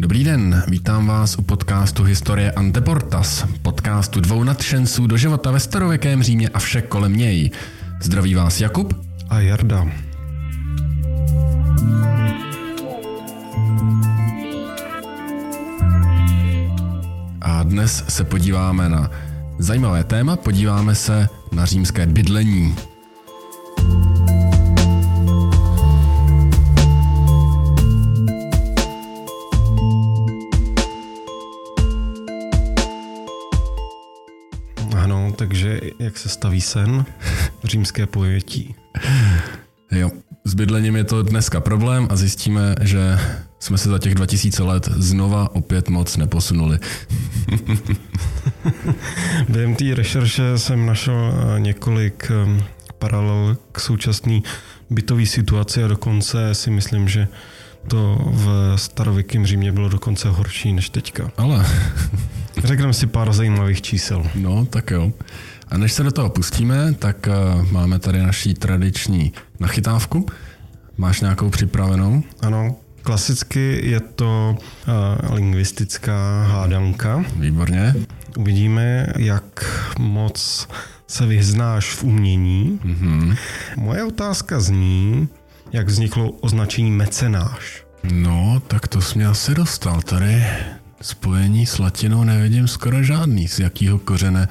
Dobrý den, vítám vás u podcastu Historie Anteportas, podcastu dvou nadšenců do života ve starověkém Římě a vše kolem něj. Zdraví vás Jakub a Jarda. A dnes se podíváme na zajímavé téma, podíváme se na římské bydlení. Staví sen v římské pojetí? Jo, s bydlením je to dneska problém a zjistíme, že jsme se za těch 2000 let znova opět moc neposunuli. Během té rešerše jsem našel eh, několik ehm, paralel k současné bytové situaci a dokonce si myslím, že to v starověkém Římě bylo dokonce horší než teďka. Ale... Řekneme si pár zajímavých čísel. No, tak jo. A než se do toho pustíme, tak uh, máme tady naší tradiční nachytávku. Máš nějakou připravenou? Ano, klasicky je to uh, lingvistická hádanka. Výborně. Uvidíme, jak moc se vyznáš v umění. Mm-hmm. Moje otázka zní, jak vzniklo označení mecenáš. No, tak to jsi mě asi dostal. Tady spojení s latinou nevidím skoro žádný. Z jakého kořene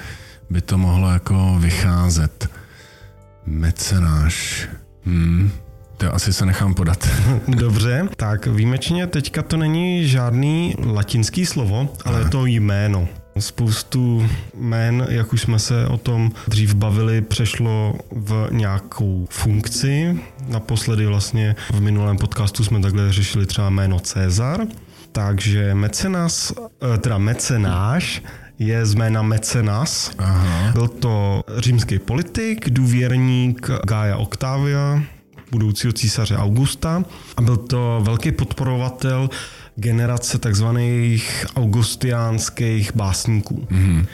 by to mohlo jako vycházet? Mecenáš. Hmm. To asi se nechám podat. Dobře, tak výjimečně teďka to není žádný latinský slovo, ale je to jméno. Spoustu jmén, jak už jsme se o tom dřív bavili, přešlo v nějakou funkci. Naposledy vlastně v minulém podcastu jsme takhle řešili třeba jméno Cezar. Takže mecenas, eh, teda mecenáš je z jména Mecenas. Aha. Byl to římský politik, důvěrník Gaia Octavia, budoucího císaře Augusta a byl to velký podporovatel generace takzvaných augustiánských básníků, mm-hmm.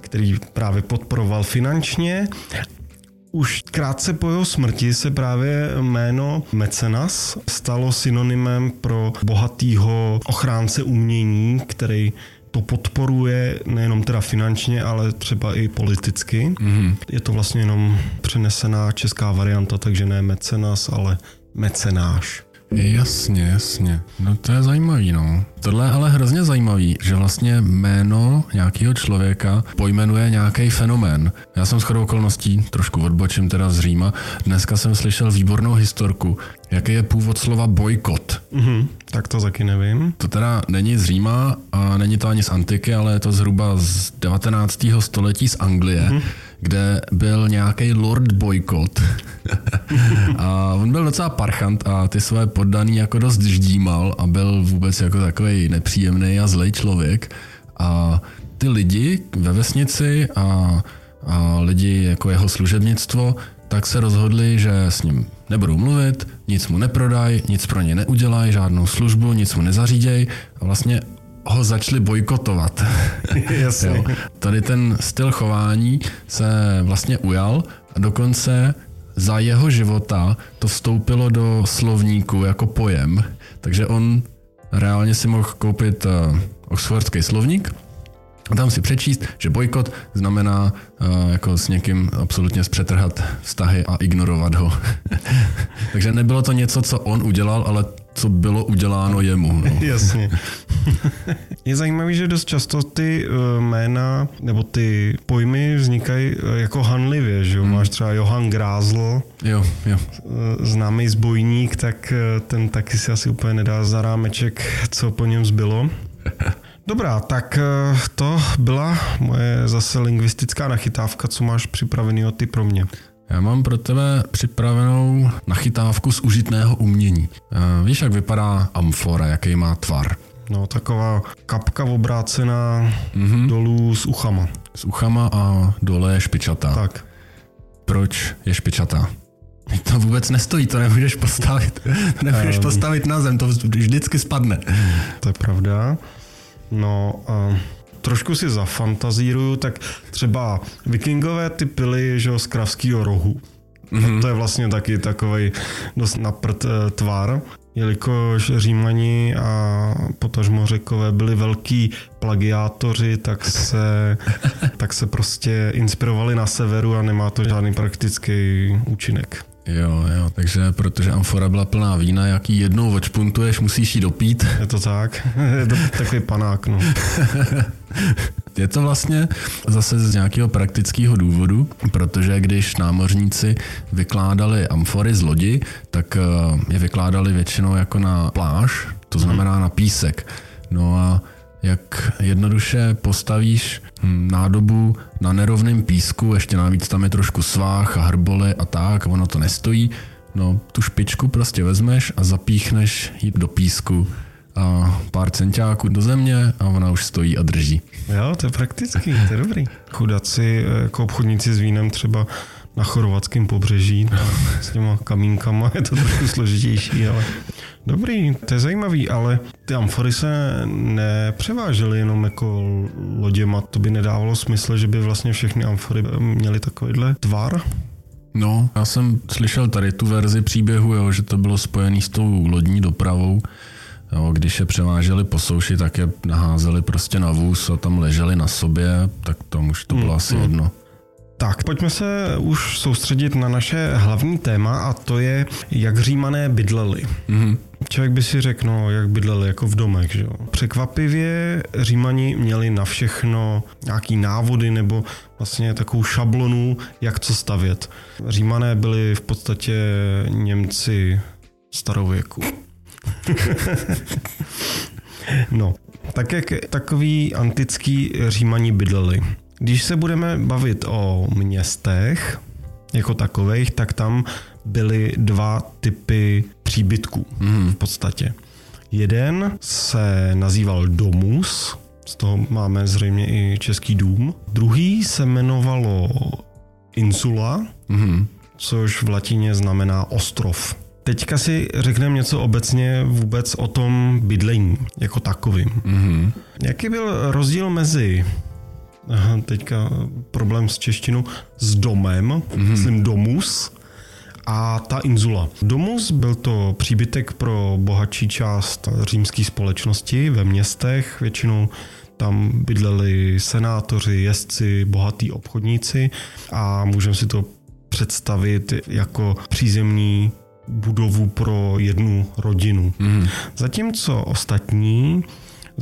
který právě podporoval finančně už krátce po jeho smrti se právě jméno mecenas stalo synonymem pro bohatýho ochránce umění, který to podporuje nejenom teda finančně, ale třeba i politicky. Mm-hmm. Je to vlastně jenom přenesená česká varianta, takže ne mecenas, ale mecenáš. Jasně, jasně. No to je zajímavý, no. Tohle je ale hrozně zajímavý, že vlastně jméno nějakého člověka pojmenuje nějaký fenomén. Já jsem s chodou okolností, trošku odbočím teda z Říma, dneska jsem slyšel výbornou historku, jaký je původ slova bojkot. Mm-hmm, tak to taky nevím. To teda není z Říma a není to ani z antiky, ale je to zhruba z 19. století z Anglie. Mm-hmm kde byl nějaký Lord Boycott a on byl docela parchant a ty své poddaný jako dost ždímal a byl vůbec jako takový nepříjemný a zlej člověk. A ty lidi ve vesnici a, a lidi jako jeho služebnictvo tak se rozhodli, že s ním nebudou mluvit, nic mu neprodají, nic pro ně neudělají, žádnou službu, nic mu nezařídějí a vlastně ho začali bojkotovat. Jasně. Tady ten styl chování se vlastně ujal a dokonce za jeho života to vstoupilo do slovníku jako pojem, takže on reálně si mohl koupit uh, oxfordský slovník a tam si přečíst, že bojkot znamená uh, jako s někým absolutně zpřetrhat vztahy a ignorovat ho. Takže nebylo to něco, co on udělal, ale co bylo uděláno jemu. No. Jasně. Je zajímavé, že dost často ty uh, jména nebo ty pojmy vznikají uh, jako hanlivě, že jo? Hmm. Máš třeba Johann Grázl, jo, jo. Uh, známý zbojník, tak ten taky si asi úplně nedá za rámeček, co po něm zbylo. Dobrá, tak to byla moje zase lingvistická nachytávka, co máš připravený ty pro mě. Já mám pro tebe připravenou nachytávku z užitného umění. Víš, jak vypadá amfora, jaký má tvar? No, taková kapka obrácená mm-hmm. dolů s uchama. S uchama a dole je špičatá. Tak. Proč je špičatá? To vůbec nestojí, to nemůžeš postavit. To nemůžeš um, postavit na zem, to vždycky spadne. To je pravda. No, uh, trošku si zafantazíruju, tak třeba vikingové ty pily, že z kravského rohu. Mm-hmm. To je vlastně taky takový dost naprt eh, tvar, jelikož Římani a potažmo Řekové byli velký plagiátoři, tak se, tak se prostě inspirovali na severu a nemá to žádný praktický účinek. Jo, jo, takže protože amfora byla plná vína, jaký jednou očpuntuješ, musíš jí dopít. Je to tak, je to takový panák, no. Je to vlastně zase z nějakého praktického důvodu, protože když námořníci vykládali amfory z lodi, tak eh, je vykládali většinou jako na pláž, to znamená na písek. No a jak jednoduše postavíš hm, nádobu na nerovném písku, ještě navíc tam je trošku svách a hrbole a tak, ono to nestojí, no tu špičku prostě vezmeš a zapíchneš ji do písku a pár centiáků do země a ona už stojí a drží. Jo, to je praktický, to je dobrý. Chudáci jako obchodníci s vínem třeba na chorvatském pobřeží s těma kamínkama je to trošku složitější, ale dobrý, to je zajímavý, ale ty amfory se nepřevážely jenom jako loděma, to by nedávalo smysl, že by vlastně všechny amfory měly takovýhle tvar. No, já jsem slyšel tady tu verzi příběhu, jo, že to bylo spojené s tou lodní dopravou, Jo, když je převáželi po souši, tak je naházeli prostě na vůz a tam leželi na sobě, tak tomu už to bylo mm, asi mm. jedno. Tak, pojďme se už soustředit na naše hlavní téma a to je, jak římané bydleli. Mm-hmm. Člověk by si řekl, no, jak bydleli, jako v domech, že jo. Překvapivě římani měli na všechno nějaký návody nebo vlastně takovou šablonu, jak co stavět. Římané byli v podstatě Němci starověku. no, tak jak takový antický římani bydleli. Když se budeme bavit o městech jako takových, tak tam byly dva typy příbytků mm. v podstatě. Jeden se nazýval domus, z toho máme zřejmě i český dům. Druhý se jmenovalo insula, mm. což v latině znamená ostrov. Teďka si řekneme něco obecně vůbec o tom bydlení jako takovým. Mm-hmm. Jaký byl rozdíl mezi Aha, teďka problém s češtinou, s domem, mm-hmm. myslím domus, a ta inzula. Domus byl to příbytek pro bohatší část římské společnosti ve městech, většinou tam bydleli senátoři, jezdci, bohatí obchodníci a můžeme si to představit jako přízemní budovu pro jednu rodinu. Mm. Zatímco ostatní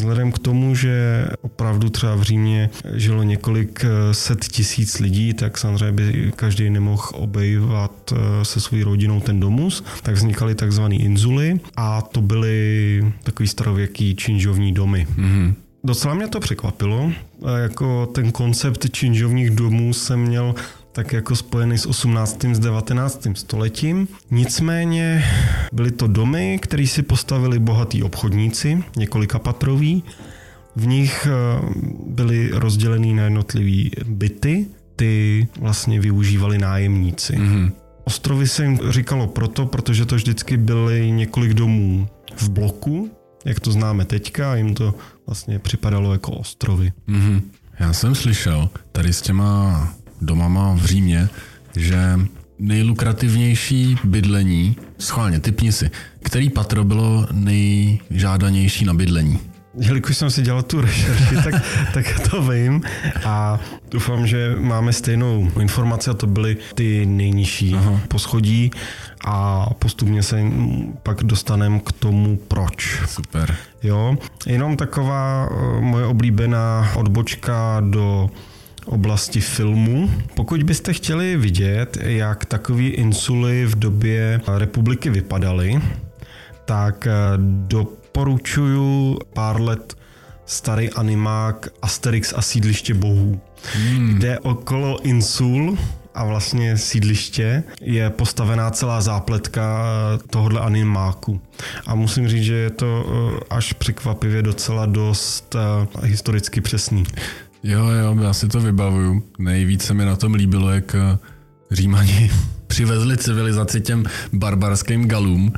Vzhledem k tomu, že opravdu třeba v Římě žilo několik eh, set tisíc lidí, tak samozřejmě by každý nemohl obejvat eh, se svou rodinou ten domus, tak vznikaly takzvané inzuly a to byly takový starověký činžovní domy. Mm-hmm. Docela mě to překvapilo. Jako ten koncept činžovních domů jsem měl tak jako spojený s 18. s 19. stoletím. Nicméně byly to domy, které si postavili bohatí obchodníci, několika patrový. V nich eh, byly rozdělený na jednotlivé byty, ty vlastně využívali nájemníci. Mm-hmm. Ostrovy se jim říkalo proto, protože to vždycky byly několik domů v bloku, jak to známe teďka, a jim to vlastně připadalo jako ostrovy. Mm-hmm. Já jsem slyšel tady s těma domama v Římě, že nejlukrativnější bydlení, schválně typni si, který patro bylo nejžádanější na bydlení? Jelikož jsem si dělal tu rešerši, tak, tak to vím a doufám, že máme stejnou informaci a to byly ty nejnižší Aha. poschodí a postupně se pak dostaneme k tomu proč. Super. Jo, jenom taková eh, moje oblíbená odbočka do oblasti filmu. Pokud byste chtěli vidět, jak takové insuly v době republiky vypadaly, tak eh, doporučuju pár let starý animák Asterix a sídliště bohů, hmm. kde okolo insul a vlastně sídliště je postavená celá zápletka eh, tohohle animáku. A musím říct, že je to eh, až překvapivě docela dost historicky přesný. Jo, jo, já si to vybavuju. Nejvíce mi na tom líbilo, jak eh, Římani přivezli civilizaci těm barbarským galům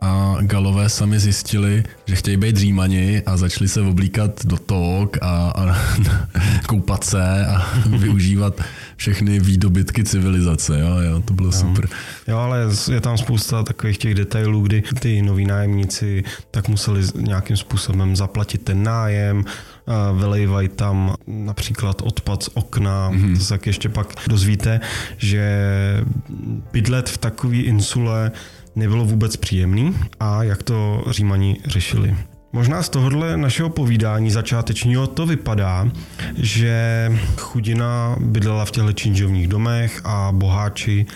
a galové sami zjistili, že chtějí být Římani a začali se oblíkat do tok a, a koupat se a využívat všechny výdobytky civilizace. Jo, jo, to bylo jo. super. Jo, ale je tam spousta takových těch detailů, kdy ty noví nájemníci tak museli nějakým způsobem zaplatit ten nájem, vylejvají tam například odpad z okna, mm-hmm. to se tak ještě pak dozvíte, že bydlet v takové insule nebylo vůbec příjemný a jak to Římani řešili. Možná z tohohle našeho povídání začátečního to vypadá, že chudina bydlela v těchto činžovních domech a boháči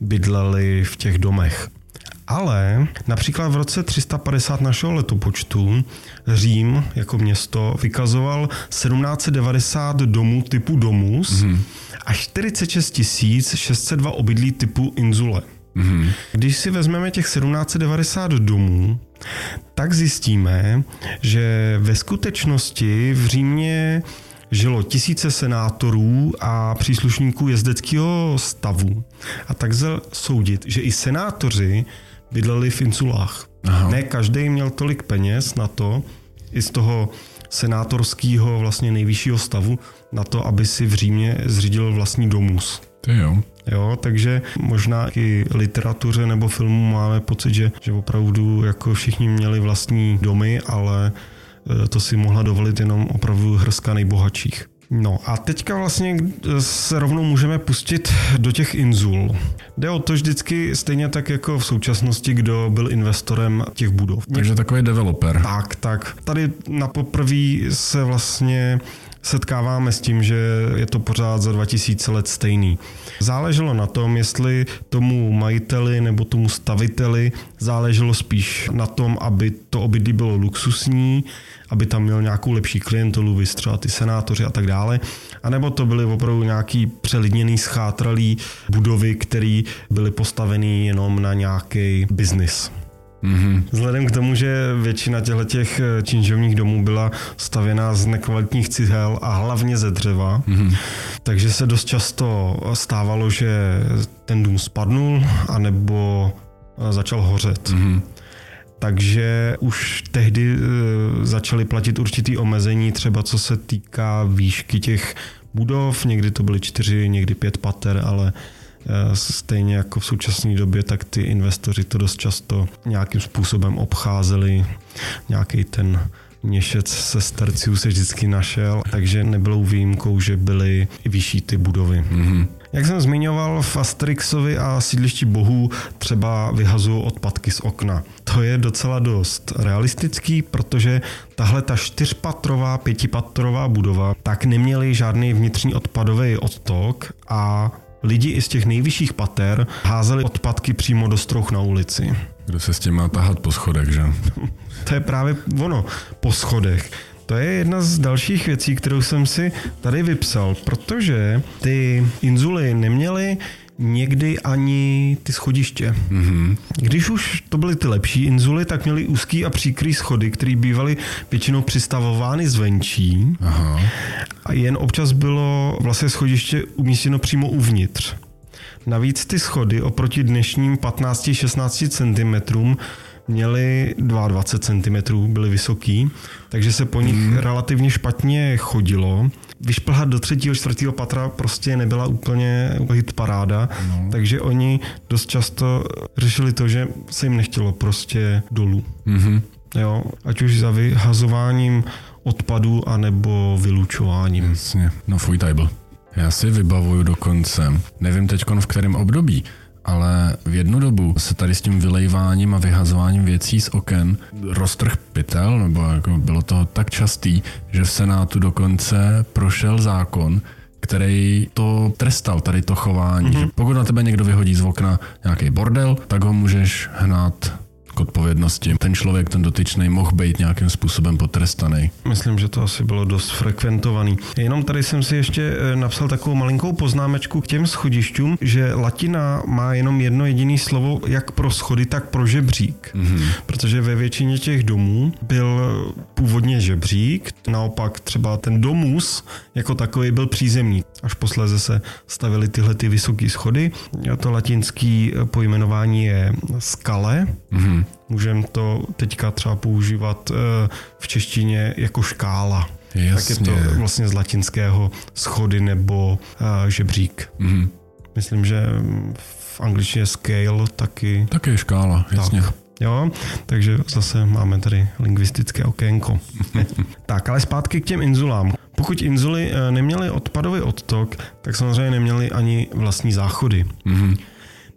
bydleli v těch domech. Ale například v roce 350 našeho letopočtu Řím jako město vykazoval 1790 domů typu domus mm-hmm. a 46 602 obydlí typu inzule. Mm-hmm. Když si vezmeme těch 1790 domů, tak zjistíme, že ve skutečnosti v Římě žilo tisíce senátorů a příslušníků jezdeckého stavu. A tak lze soudit, že i senátoři bydleli v insulách. Aha. Ne každý měl tolik peněz na to, i z toho senátorského vlastně nejvyššího stavu, na to, aby si v Římě zřídil vlastní domus. To jo. Jo, takže možná i literatuře nebo filmu máme pocit, že, že opravdu jako všichni měli vlastní domy, ale e, to si mohla dovolit jenom opravdu hrska nejbohatších. No a teďka vlastně se rovnou můžeme pustit do těch inzul. Jde o to vždycky stejně tak jako v současnosti, kdo byl investorem těch budov. Takže takový developer. Tak, tak. Tady na poprvé se vlastně setkáváme s tím, že je to pořád za 2000 let stejný. Záleželo na tom, jestli tomu majiteli nebo tomu staviteli záleželo spíš na tom, aby to obydlí bylo luxusní, aby tam měl nějakou lepší klientelu, vystřela ty senátoři a tak dále. A nebo to byly opravdu nějaký přelidněný, schátralý budovy, které byly postaveny jenom na nějaký biznis. Mm-hmm. Vzhledem k tomu, že většina těchto těch eh, činžovních domů byla stavěná z nekvalitních cihel a hlavně ze dřeva, mm-hmm. takže se dost často stávalo, že ten dům spadnul anebo eh, začal hořet. Mm-hmm. Takže už tehdy eh, začaly platit určitý omezení, třeba co se týká výšky těch budov, někdy to byly čtyři, někdy pět pater, ale stejně jako v současné době, tak ty investoři to dost často nějakým způsobem obcházeli. Nějaký ten měšec se starciů se vždycky našel, takže nebylo výjimkou, že byly vyšší ty budovy. Mm-hmm. Jak jsem zmiňoval, v Asterixovi a sídlišti bohů třeba vyhazují odpadky z okna. To je docela dost realistický, protože tahle ta čtyřpatrová, pětipatrová budova tak neměly žádný vnitřní odpadový odtok a Lidi i z těch nejvyšších pater házeli odpadky přímo do strouch na ulici. Kdo se s tím má tahat po schodech, že? to je právě ono, po schodech. To je jedna z dalších věcí, kterou jsem si tady vypsal, protože ty inzuly neměly někdy ani ty schodiště. Mm-hmm. Když už to byly ty lepší inzuly, tak měly úzký a příkrý schody, které bývaly většinou přistavovány zvenčí. Aha. A jen občas bylo vlastně schodiště umístěno přímo uvnitř. Navíc ty schody oproti dnešním 15-16 cm měly 22 cm, byly vysoký, takže se po nich hmm. relativně špatně chodilo. Vyšplhat do třetího, čtvrtého patra prostě nebyla úplně hit paráda, no. takže oni dost často řešili to, že se jim nechtělo prostě dolů. Mm-hmm. Jo, ať už za vyhazováním odpadů anebo vylučováním. Jasně, no fuj table. Já si vybavuju dokonce, nevím teď v kterém období, ale v jednu dobu se tady s tím vylejváním a vyhazováním věcí z oken roztrh pytel, nebo jako bylo to tak častý, že v Senátu dokonce prošel zákon, který to trestal, tady to chování. Mm-hmm. Že pokud na tebe někdo vyhodí z okna nějaký bordel, tak ho můžeš hnát k odpovědnosti. Ten člověk, ten dotyčný, mohl být nějakým způsobem potrestaný. Myslím, že to asi bylo dost frekventovaný. Jenom tady jsem si ještě eh, napsal takovou malinkou poznámečku k těm schodišťům, že latina má jenom jedno jediné slovo jak pro schody, tak pro žebřík. Mm-hmm. Protože ve většině těch domů byl původně žebřík, naopak třeba ten domus jako takový byl přízemní. Až posléze se stavily tyhle ty vysoké schody. A to latinské pojmenování je skale. Mm-hmm. Můžeme to teďka třeba používat eh, v češtině jako škála. Jasně. Tak je to vlastně z latinského schody nebo uh, žebřík. Mhm. Myslím, že v angličtině scale taky. Také škála, jasně. Tak. Jo, takže zase máme tady lingvistické okénko. tak, ale zpátky k těm inzulám. Pokud inzuly eh, neměly odpadový odtok, tak samozřejmě neměly ani vlastní záchody. Mhm.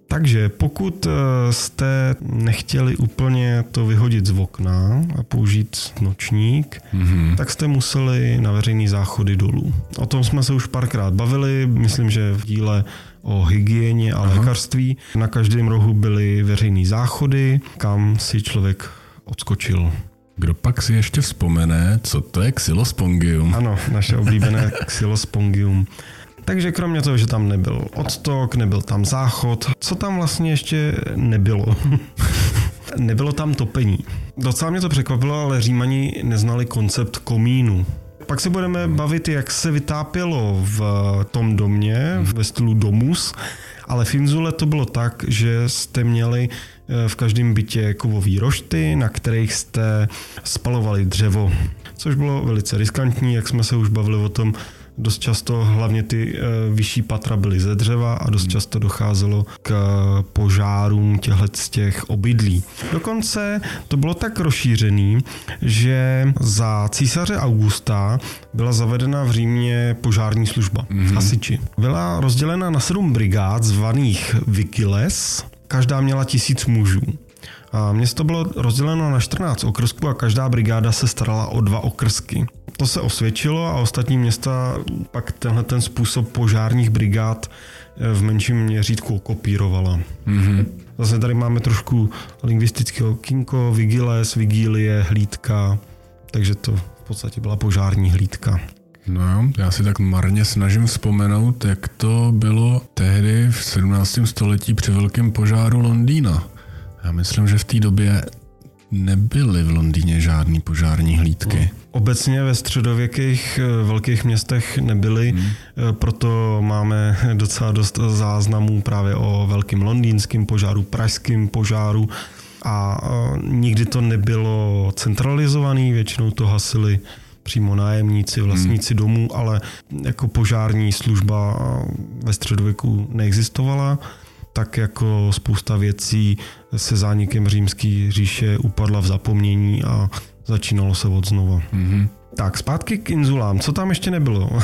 Takže pokud eh, jste nechtěli úplně to vyhodit z okna a použít nočník, Mhm. tak jste museli na veřejný záchody dolů. O tom jsme se už párkrát bavili, myslím, že v díle o hygieně a Aha. lékařství. Na každém rohu byly veřejný záchody, kam si člověk odskočil. Kdo pak si ještě vzpomene, co to je xylospongium? Ano, naše oblíbené xylospongium. Takže kromě toho, že tam nebyl odtok, nebyl tam záchod, co tam vlastně ještě nebylo? nebylo tam topení. Docela mě to překvapilo, ale Římani neznali koncept komínu. Pak se budeme bavit, jak se vytápělo v tom domě, ve stylu domus, ale v Inzule to bylo tak, že jste měli eh, v každém bytě kovový rošty, na kterých jste spalovali dřevo, což bylo velice riskantní, jak jsme se už bavili o tom, dost často hlavně ty eh, vyšší patra byly ze dřeva a dost často docházelo k požárům těchto z těch obydlí. Dokonce to bylo tak rozšířený, že za císaře Augusta byla zavedena v Římě požární služba, mm-hmm. hasiči. Byla rozdělena na sedm brigád zvaných vigiles, každá měla tisíc mužů. A město bylo rozděleno na 14 okrsků a každá brigáda se starala o dva okrsky. To se osvědčilo a ostatní města pak tenhle ten způsob požárních brigád eh, v menším měřítku kopírovala. Mhm. Zase tady máme trošku lingvistického kinko, vigiles, vigílie, hlídka, takže to v podstatě byla požární hlídka. No jo, já si tak marně snažím vzpomenout, jak to bylo tehdy v 17. století při velkém požáru Londýna. Já myslím, že v té době nebyly v Londýně žádný požární hlídky. Obecně ve středověkých eh, velkých městech nebyly, hmm. proto máme docela dost záznamů právě o velkým londýnském požáru, pražském požáru a eh, nikdy to nebylo centralizovaný, většinou to hasili přímo nájemníci, vlastníci domů, ale jako požární služba eh, ve středověku neexistovala tak jako spousta věcí se zánikem římské říše upadla v zapomnění a začínalo se od znova. Mhm. Tak, zpátky k inzulám. Co tam ještě nebylo?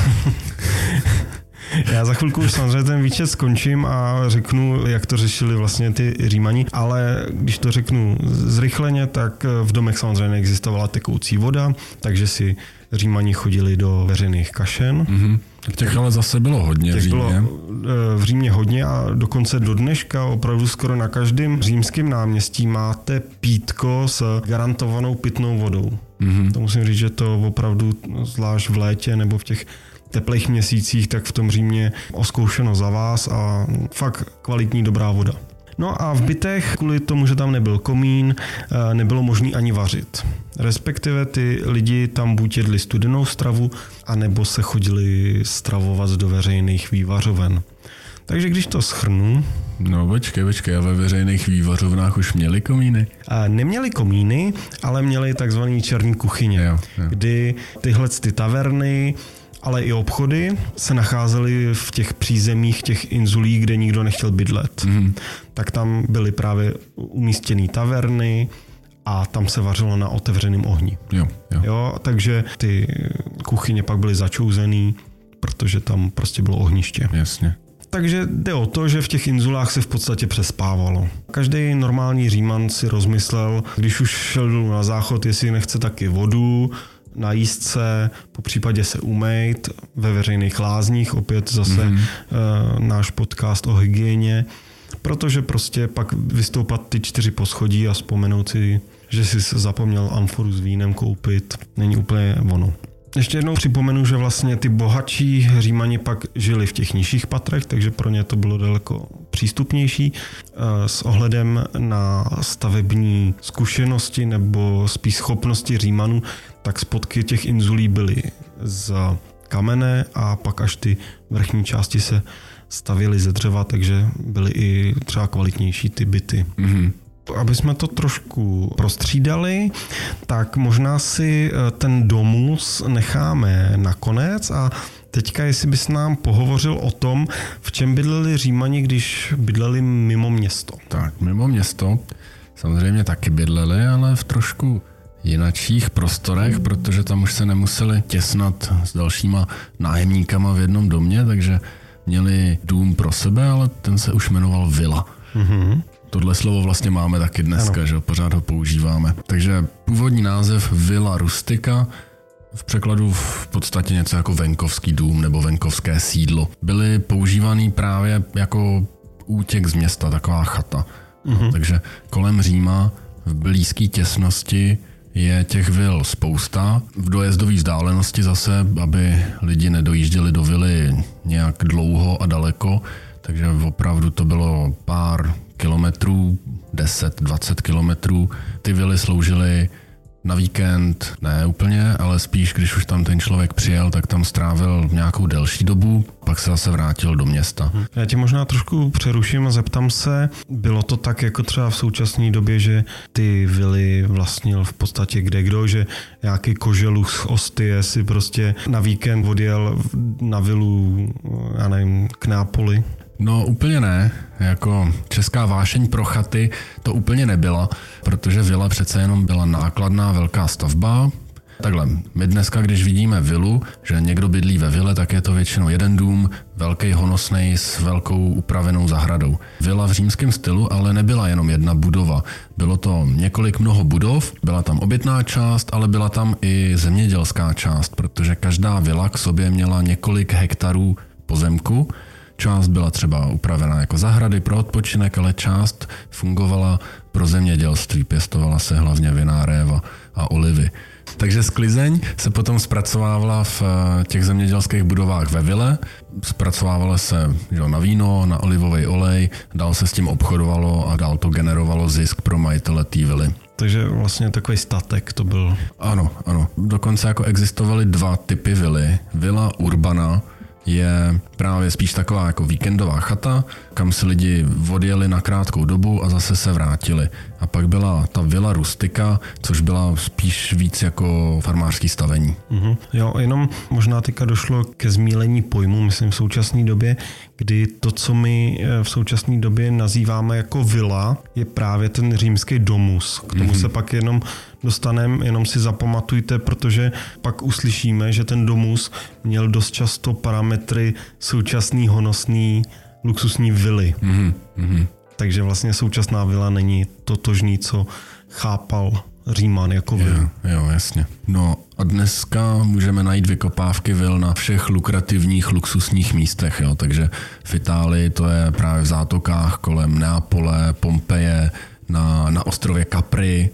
Já za chvilku už samozřejmě ten výčet skončím a řeknu, jak to řešili vlastně ty Římani, ale když to řeknu zrychleně, tak v domech samozřejmě neexistovala tekoucí voda, takže si Římani chodili do veřejných kašen. Mhm. Těch ale zase bylo hodně v Těch bylo Římě. eh, v Římě hodně a dokonce do dneška opravdu skoro na každém římském náměstí máte pítko s garantovanou pitnou vodou. Mhm. To musím říct, že to opravdu zvlášť v létě nebo v těch teplých měsících, tak v tom Římě oskoušeno za vás a fakt kvalitní dobrá voda. No a v bytech, kvůli tomu, že tam nebyl komín, eh, nebylo možné ani vařit. Respektive ty lidi tam buď jedli studenou stravu, anebo se chodili stravovat do veřejných vývařoven. Takže když to schrnu, No počkej, počkej, a ve veřejných vývařovnách už měli komíny? eh, neměli komíny, ale měli takzvaný černý kuchyně, Jo, jo. kdy tyhle ty taverny, ale i obchody se nacházely v těch přízemích těch inzulí, kde nikdo nechtěl bydlet. Mhm. Tak tam byly právě umístěné taverny a tam se vařilo na otevřeném ohni. Jo, jo. Jo, takže ty kuchyně pak byly začouzený, protože tam prostě bylo ohniště. Jasně. Takže jde o to, že v těch inzulách se v podstatě přespávalo. Každý normální Říman si rozmyslel, když už šel dolů na záchod, jestli nechce taky vodu, najíst se, po případě se umejt ve veřejných lázních, opět zase mm-hmm. uh, náš podcast o hygieně, protože prostě pak vystoupat ty čtyři poschodí a vzpomenout si, že si zapomněl amforu s vínem koupit, není úplně ono. Ještě jednou připomenu, že vlastně ty bohatší římani pak žili v těch nižších patrech, takže pro ně to bylo daleko přístupnější. Eh, S ohledem na stavební zkušenosti nebo spíš schopnosti římanů, tak spodky těch inzulí byly z kamene a pak až ty vrchní části se stavěly ze dřeva, takže byly i třeba kvalitnější ty byty. Mhm. aby jsme to trošku prostřídali, tak možná si eh, ten domus necháme nakonec a Teďka, jestli bys nám pohovořil o tom, v čem bydleli Římani, když bydleli mimo město. Tak, mimo město samozřejmě taky bydleli, ale v trošku jinačích prostorech, protože tam už se nemuseli těsnat s dalšíma nájemníkama v jednom domě, takže měli dům pro sebe, ale ten se už jmenoval vila. Mm-hmm. Tohle slovo vlastně máme taky dneska, ano. že pořád ho používáme. Takže původní název Villa Rustica v překladu v podstatě něco jako venkovský dům nebo venkovské sídlo. Byly používaný právě jako útěk z města, taková chata. Mm-hmm. Takže kolem Říma v blízké těsnosti je těch vil spousta. V dojezdové vzdálenosti zase, aby lidi nedojížděli do vily nějak dlouho a daleko, takže opravdu to bylo pár kilometrů, 10-20 kilometrů. Ty vily sloužily na víkend ne úplně, ale spíš, když už tam ten člověk přijel, tak tam strávil nějakou delší dobu, pak se zase vrátil do města. Mhm. Já tě možná trošku přeruším a zeptám se, bylo to tak jako třeba v současné době, že ty vily vlastnil v podstatě kde kdo, že nějaký koželuch z Ostie si prostě na víkend odjel na vilu, já nevím, k Nápoli? No úplně ne. Jako česká vášeň pro chaty to úplně nebyla, protože vila přece jenom byla nákladná velká stavba. Takhle, my dneska, když vidíme vilu, že někdo bydlí ve vile, tak je to většinou jeden dům, velký honosný s velkou upravenou zahradou. Vila v římském stylu ale nebyla jenom jedna budova. Bylo to několik mnoho budov, byla tam obytná část, ale byla tam i zemědělská část, protože každá vila k sobě měla několik hektarů pozemku, Část byla třeba upravená jako zahrady pro odpočinek, ale část fungovala pro zemědělství. Pěstovala se hlavně viná réva a olivy. Takže sklizeň se potom zpracovávala v eh, těch zemědělských budovách ve vile, zpracovávala se že, na víno, na olivový olej, dál se s tím obchodovalo a dál to generovalo zisk pro majitele té vily. Takže vlastně takový statek to byl. Ano, ano. Dokonce jako existovaly dva typy vily. Vila urbana, je právě spíš taková jako víkendová chata, kam si lidi odjeli na krátkou dobu a zase se vrátili. A pak byla ta vila rustika, což byla spíš víc jako farmářský stavení. Mm-hmm. Jo, jenom možná teďka došlo ke zmílení pojmu, myslím v současné době, kdy to, co my eh, v současné době nazýváme jako vila, je právě ten římský domus. K tomu mm-hmm. se pak jenom dostaneme, jenom si zapamatujte, protože pak uslyšíme, že ten domus měl dost často parametry současný honosný luxusní vily. Mm-hmm. Takže vlastně současná vila není totožný, co chápal Říman jako vil. Jo, jo, jasně. No a dneska můžeme najít vykopávky vil na všech lukrativních luxusních místech, jo, takže v Itálii to je právě v zátokách kolem Neapole, Pompeje, na, na ostrově Capri,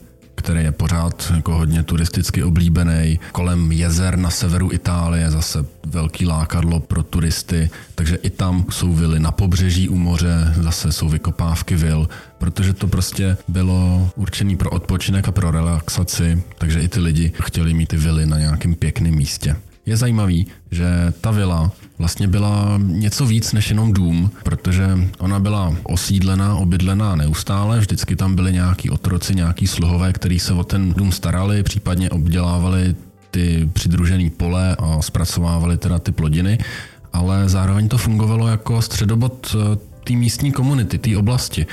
který je pořád jako hodně turisticky oblíbený. Kolem jezer na severu Itálie zase velký lákadlo pro turisty, takže i tam jsou vily na pobřeží u moře, zase jsou vykopávky vil, protože to prostě bylo určený pro odpočinek a pro relaxaci, takže i ty lidi chtěli mít ty vily na nějakém pěkném místě. Je zajímavý, že ta vila vlastně byla něco víc než jenom dům, protože ona byla osídlená, obydlená neustále, vždycky tam byly nějaký otroci, nějaký sluhové, který se o ten dům starali, případně obdělávali ty přidružené pole a zpracovávali teda ty plodiny, ale zároveň to fungovalo jako středobod eh, té místní komunity, té oblasti.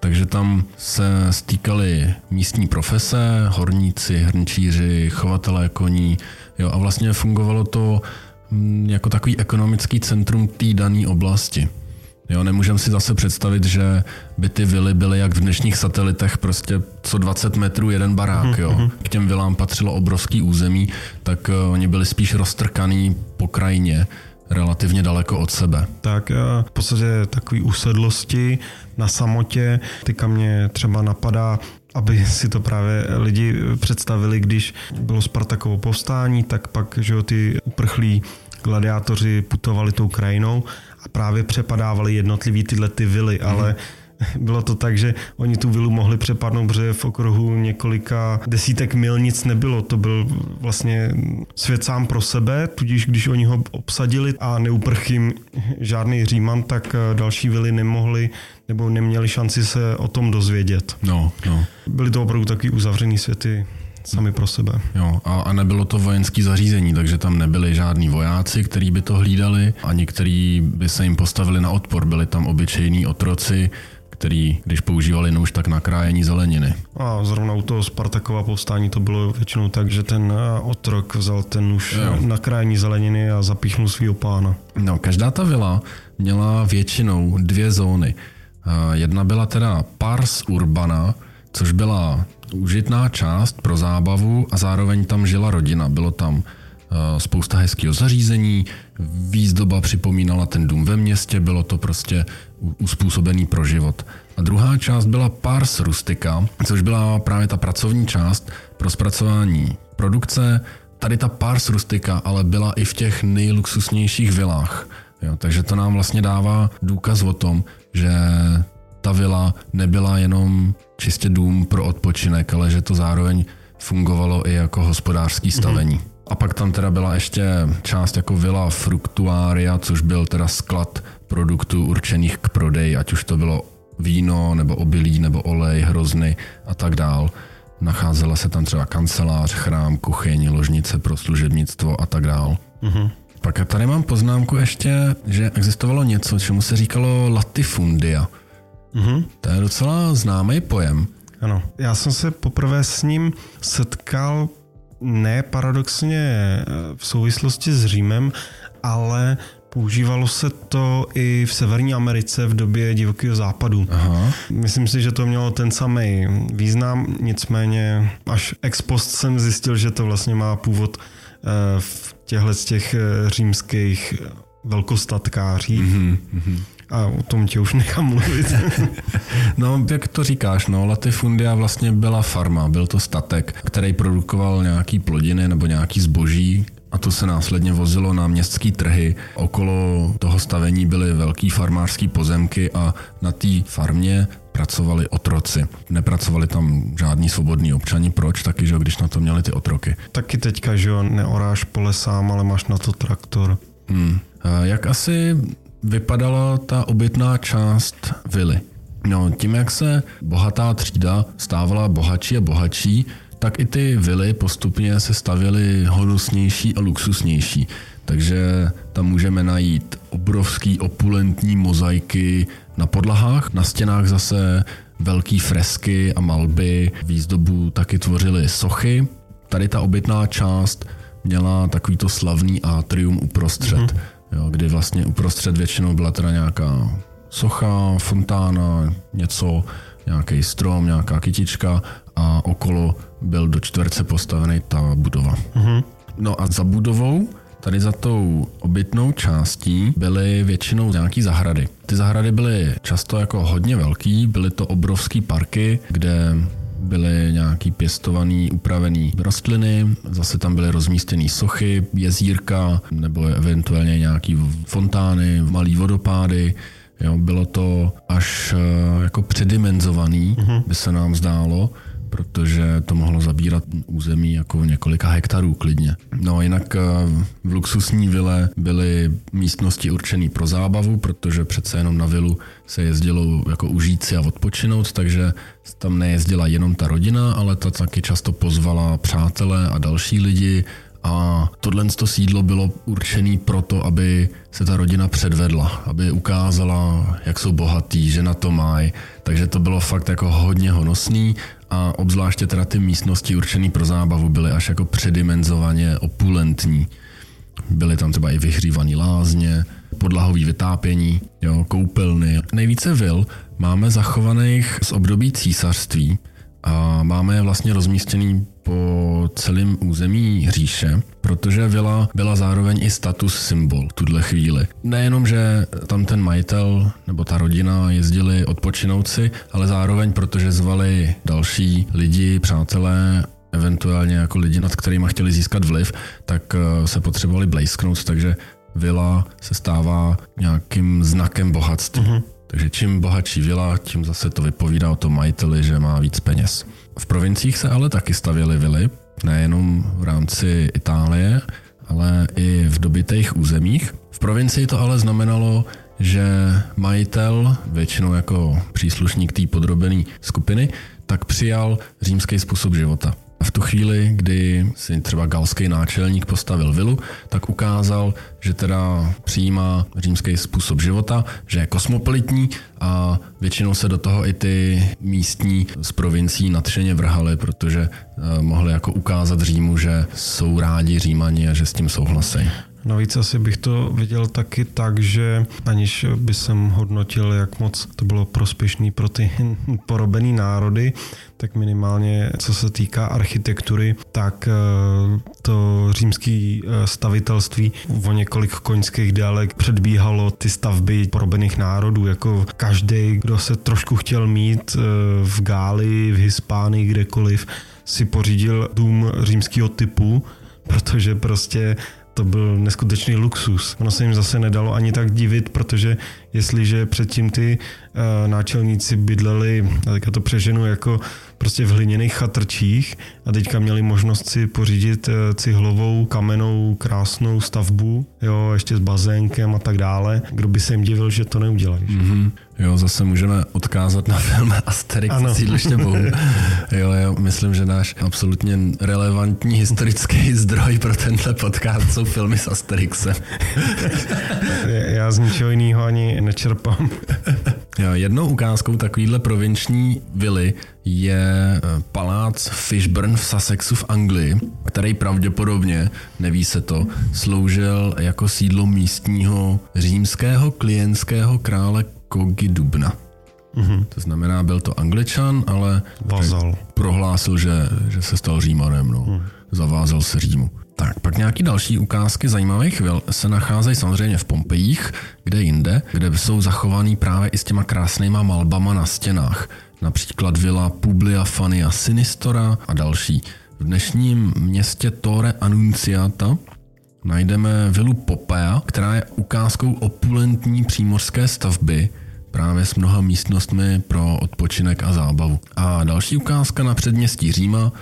Takže tam se stýkali místní profese, horníci, hrnčíři, chovatelé koní, jo, a vlastně fungovalo to jako takový ekonomický centrum té dané oblasti. Jo, nemůžeme si zase představit, že by ty vily byly jak v dnešních satelitech, prostě co 20 metrů jeden barák. Jo. Mhm. K těm vilám patřilo obrovský území, tak uh, oni byli spíš roztrkaný po krajině relativně daleko od sebe. Tak v podstatě takový usedlosti na samotě. Teďka mě třeba napadá aby si to právě lidi představili, když bylo Spartakovo povstání, tak pak že jo, ty uprchlí gladiátoři putovali tou krajinou a právě přepadávali jednotlivý tyhle ty vily, mm. ale bylo to tak, že oni tu vilu mohli přepadnout, protože v okruhu několika desítek mil nic nebylo. To byl vlastně svět sám pro sebe, tudíž když oni ho obsadili a neuprch jim žádný Říman, tak eh, další vily nemohli nebo neměli šanci se o tom dozvědět. No, no. Byly to opravdu takový uzavřený světy sami pro sebe. Jo, a, a nebylo to vojenský zařízení, takže tam nebyli žádní vojáci, kteří by to hlídali, ani kteří by se jim postavili na odpor. Byli tam obyčejní otroci, který, když používali nůž, tak na krájení zeleniny. A zrovna u toho Spartakova povstání to bylo většinou tak, že ten eh, otrok vzal ten nůž jo. na krájení zeleniny a zapíchnul svého pána. No, každá ta vila měla většinou dvě zóny. Jedna byla teda pars urbana, což byla užitná část pro zábavu a zároveň tam žila rodina. Bylo tam eh, spousta hezkého zařízení, výzdoba připomínala ten dům ve městě, bylo to prostě uspůsobený pro život. A druhá část byla pars rustika, což byla právě ta pracovní část pro zpracování produkce. Tady ta pars rustika ale byla i v těch nejluxusnějších vilách. Jo, takže to nám vlastně dává důkaz o tom, že ta vila nebyla jenom čistě dům pro odpočinek, ale že to zároveň fungovalo i jako hospodářský stavení. Mm-hmm. A pak tam teda byla ještě část jako vila Fructuaria, což byl teda sklad produktů určených k prodeji, ať už to bylo víno, nebo obilí, nebo olej, hrozny a tak dál. Nacházela se tam třeba kancelář, chrám, kuchyň, ložnice pro služebnictvo a tak dál. Mm-hmm. Pak tady mám poznámku ještě, že existovalo něco, čemu se říkalo latifundia. Mm-hmm. To je docela známý pojem. Ano. Já jsem se poprvé s ním setkal ne paradoxně eh, v souvislosti s Římem, ale Používalo se to i v Severní Americe v době divokého západu. Aha. Myslím si, že to mělo ten samý význam, nicméně až ex post jsem zjistil, že to vlastně má původ eh, v těchto těch eh, římských velkostatkářích. Mm-hmm. A o tom tě už nechám mluvit. no, jak to říkáš, no, latifundia vlastně byla farma, byl to statek, který produkoval nějaký plodiny nebo nějaký zboží, a to se následně vozilo na městské trhy. Okolo toho stavení byly velký farmářský pozemky a na té farmě pracovali otroci. Nepracovali tam žádní svobodní občani. Proč? Taky, že když na to měli ty otroky. Taky teďka, že jo, neoráš pole sám, ale máš na to traktor. Hmm. Jak asi vypadala ta obytná část vily? No, tím, jak se bohatá třída stávala bohatší a bohatší, tak i ty vily postupně se stavěly honosnější a luxusnější. Takže tam můžeme najít obrovský opulentní mozaiky na podlahách, na stěnách zase velký fresky a malby, výzdobu taky tvořily sochy. Tady ta obytná část měla takovýto slavný atrium uprostřed. Mm-hmm jo, kdy vlastně uprostřed většinou byla teda nějaká socha, fontána, něco, nějaký strom, nějaká kytička a okolo byl do čtverce postavený ta budova. Mm-hmm. No a za budovou Tady za tou obytnou částí byly většinou nějaký zahrady. Ty zahrady byly často jako hodně velký, byly to obrovský parky, kde byly nějaký pěstovaný, upravený rostliny, zase tam byly rozmístěné sochy, jezírka nebo eventuálně nějaký fontány, malý vodopády. Jo, bylo to až eh, jako předimenzovaný, uh-huh. by se nám zdálo protože to mohlo zabírat území jako několika hektarů klidně. No a jinak eh, v luxusní vile byly místnosti určené pro zábavu, protože přece jenom na vilu se jezdilo jako užít si a odpočinout, takže tam nejezdila jenom ta rodina, ale ta taky často pozvala přátelé a další lidi a tohle to sídlo bylo určené proto, aby se ta rodina předvedla, aby ukázala, jak jsou bohatý, že na to mají. Takže to bylo fakt jako hodně honosný a obzvláště teda ty místnosti určené pro zábavu byly až jako předimenzovaně opulentní. Byly tam třeba i vyhřívané lázně, podlahový vytápění, jo, koupelny. Nejvíce vil máme zachovaných z období císařství, a máme je vlastně rozmístěný po celém území říše, protože vila byla zároveň i status symbol tuhle chvíli. Nejenom, že tam ten majitel nebo ta rodina jezdili odpočinout si, ale zároveň protože zvali další lidi, přátelé eventuálně jako lidi, nad kterými chtěli získat vliv, tak eh, se potřebovali blejsknout, takže vila se stává nějakým znakem bohatství. Uh-huh. Takže čím bohatší vila, tím zase to vypovídá o tom majiteli, že má víc peněz. V provinciích se ale taky stavěly vily, nejenom v rámci Itálie, ale i v dobitých územích. V provincii to ale znamenalo, že majitel, většinou jako příslušník té podrobené skupiny, tak přijal římský způsob života. V tu chvíli, kdy si třeba galský náčelník postavil vilu, tak ukázal, že teda přijímá římský způsob života, že je kosmopolitní a většinou se do toho i ty místní z provincií nadšeně vrhali, protože eh, mohli jako ukázat Římu, že jsou rádi Římani a že s tím souhlasí. Navíc asi bych to viděl taky tak, že aniž by jsem hodnotil, jak moc to bylo prospěšný pro ty porobený národy, tak minimálně co se týká architektury, tak eh, to římské eh, stavitelství o několik koňských délek předbíhalo ty stavby porobených národů. Jako každý, kdo se trošku chtěl mít eh, v Gáli, v Hispánii, kdekoliv, si pořídil dům římského typu, protože prostě to byl neskutečný luxus. Ono se jim zase nedalo ani tak divit, protože jestliže předtím ty náčelníci bydleli, a teďka to přeženu jako prostě v hliněných chatrčích a teďka měli možnost si pořídit eh, cihlovou, kamenou, krásnou stavbu, jo, ještě s bazénkem a tak dále. Kdo by se jim divil, že to neudělají. Mm-hmm. Jo, zase můžeme odkázat na film Asterix ano. sídliště bohu. Jo, já myslím, že náš absolutně relevantní historický zdroj pro tenhle podcast jsou filmy s Asterixem. já z ničeho jiného ani nečerpám. Jednou ukázkou takovýhle provinční vily je eh, palác Fishburn v Sussexu v Anglii, který pravděpodobně, neví se to, sloužil jako sídlo místního římského klientského krále Kogi Dubna. Mm-hmm. To znamená, byl to angličan, ale Vazal. prohlásil, že, že se stal římanem, no. Mm. zavázal se Římu. Tak, pak nějaký další ukázky zajímavých vil se nacházejí samozřejmě v Pompejích, kde jinde, kde jsou zachovaný právě i s těma krásnýma malbama na stěnách. Například vila Publia Fania Sinistora a další. V dnešním městě Torre Annunciata najdeme vilu Popea, která je ukázkou opulentní přímořské stavby, právě s mnoha místnostmi pro odpočinek a zábavu. A další ukázka na předměstí Říma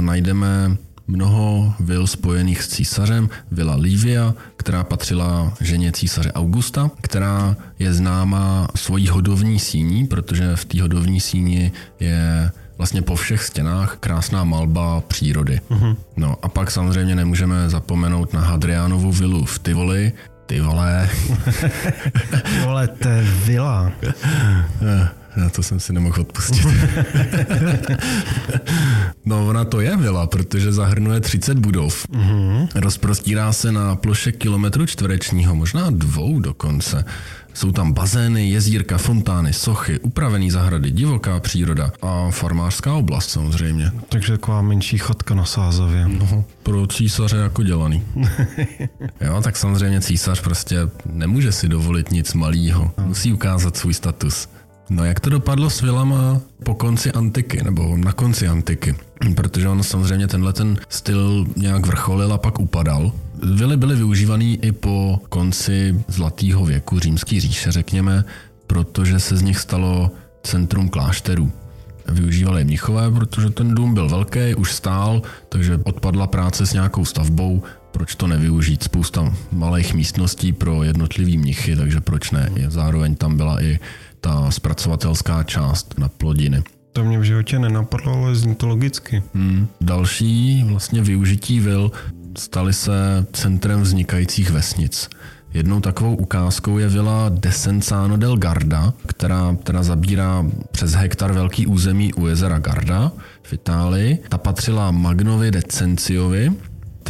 najdeme mnoho vil spojených s císařem, vila Livia, která patřila ženě císaře Augusta, která je známá svojí hodovní síní, protože v té hodovní síni je vlastně po všech stěnách krásná malba přírody. Uh-huh. No a pak samozřejmě nemůžeme zapomenout na Hadrianovu vilu v Tivoli, ty vole. Ty vole, to je vila. Na to jsem si nemohl odpustit. no ona to je vila, protože zahrnuje 30 budov. Mm-hmm. Rozprostírá se na ploše kilometru čtverečního, možná dvou dokonce. Jsou tam bazény, jezírka, fontány, sochy, upravený zahrady, divoká příroda a farmářská oblast samozřejmě. Takže taková menší chodka na Sázově. No, pro císaře jako dělaný. jo, tak samozřejmě císař prostě nemůže si dovolit nic malého. Musí ukázat svůj status. No jak to dopadlo s vilama po konci antiky, nebo na konci antiky? Protože on samozřejmě tenhle ten styl nějak vrcholil a pak upadal. Vily byly využívaný i po konci zlatého věku římské říše, řekněme, protože se z nich stalo centrum klášterů. Využívali mnichové, protože ten dům byl velký, už stál, takže odpadla práce s nějakou stavbou, proč to nevyužít? Spousta malých místností pro jednotlivý mnichy, takže proč ne? Zároveň tam byla i ta zpracovatelská část na plodiny. To mě v životě nenapadlo, ale zní to logicky. Hmm. Další vlastně využití vil staly se centrem vznikajících vesnic. Jednou takovou ukázkou je vila Desenzano del Garda, která teda zabírá přes hektar velký území u jezera Garda v Itálii. Ta patřila Magnovi de Cenciovi,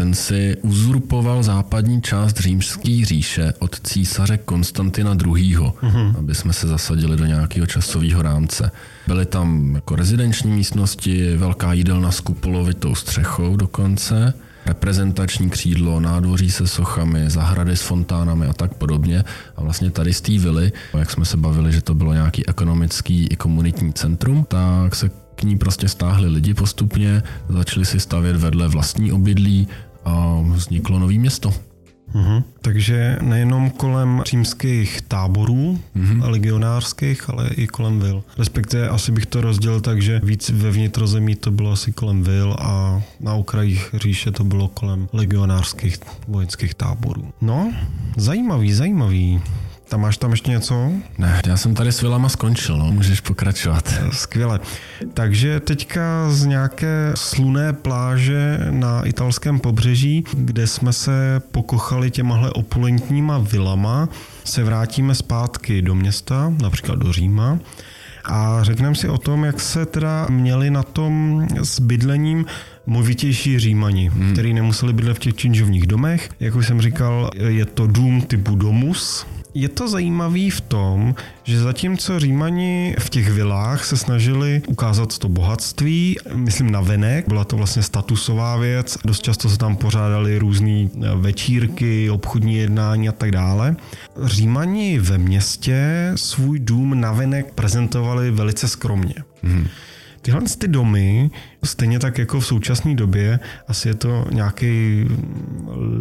ten si uzurpoval západní část římské říše od císaře Konstantina II., mm-hmm. aby jsme se zasadili do nějakého časového rámce. Byly tam jako rezidenční místnosti, velká jídelna s kupolovitou střechou dokonce, reprezentační křídlo, nádvoří se sochami, zahrady s fontánami a tak podobně. A vlastně tady z té vily, jak jsme se bavili, že to bylo nějaký ekonomický i komunitní centrum, tak se k ní prostě stáhli lidi postupně, začali si stavět vedle vlastní obydlí a vzniklo nový město. Uh-huh. Takže nejenom kolem římských táborů uh-huh. legionářských, ale i kolem vil. Respektive asi bych to rozdělil tak, že víc ve vnitrozemí to bylo asi kolem vil a na okrajích říše to bylo kolem legionářských vojenských táborů. No, zajímavý, zajímavý. Tam máš tam ještě něco? Ne, já jsem tady s vilama skončil, no, můžeš pokračovat. Skvěle. Takže teďka z nějaké sluné pláže na italském pobřeží, kde jsme se pokochali těmahle opulentníma vilama, se vrátíme zpátky do města, například do Říma a řekneme si o tom, jak se teda měli na tom s bydlením movitější římani, hmm. který nemuseli bydlet v těch činžovních domech. Jak už jsem říkal, je to dům typu domus, je to zajímavý v tom, že zatímco Římani v těch vilách se snažili ukázat to bohatství, myslím na venek, byla to vlastně statusová věc, dost často se tam pořádali různé eh, večírky, obchodní jednání a tak dále. Římani ve městě svůj dům na venek prezentovali velice skromně. Hmm. Tyhle ty domy, stejně tak jako v současné době, asi je to nějaký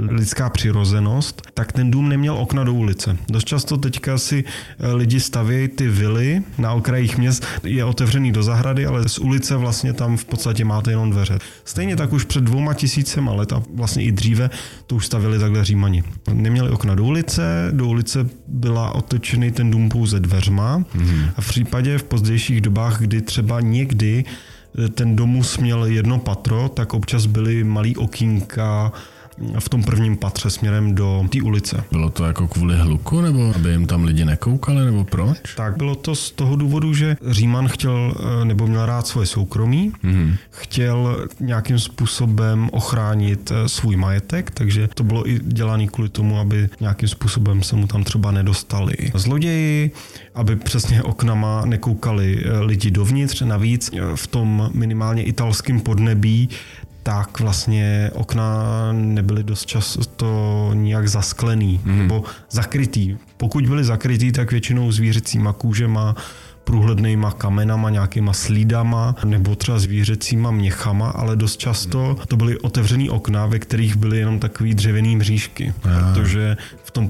lidská přirozenost, tak ten dům neměl okna do ulice. Dost často teďka si eh, lidi stavějí ty vily na okrajích měst, je otevřený do zahrady, ale z ulice vlastně tam v podstatě máte jenom dveře. Stejně tak už před dvouma tisícema let a vlastně i dříve to už stavili takhle římani. Neměli okna do ulice, do ulice byla otočený ten dům pouze dveřma mm-hmm. a v případě v pozdějších dobách, kdy třeba někdy ten domus měl jedno patro, tak občas byly malý okýnka, v tom prvním patře směrem do té ulice. Bylo to jako kvůli hluku, nebo aby jim tam lidi nekoukali, nebo proč? Tak bylo to z toho důvodu, že Říman chtěl, eh, nebo měl rád svoje soukromí, mm-hmm. chtěl nějakým způsobem ochránit eh, svůj majetek, takže to bylo i dělané kvůli tomu, aby nějakým způsobem se mu tam třeba nedostali zloději, aby přesně oknama nekoukali eh, lidi dovnitř. Navíc v tom minimálně italském podnebí tak vlastně okna nebyly dost často nijak zasklený mm. nebo zakrytý. Pokud byly zakrytý, tak většinou zvířecíma kůžema, průhlednýma kamenama, nějakýma slídama nebo třeba zvířecíma měchama, ale dost často to byly otevřený okna, ve kterých byly jenom takový dřevěný mřížky, Aha. protože v tom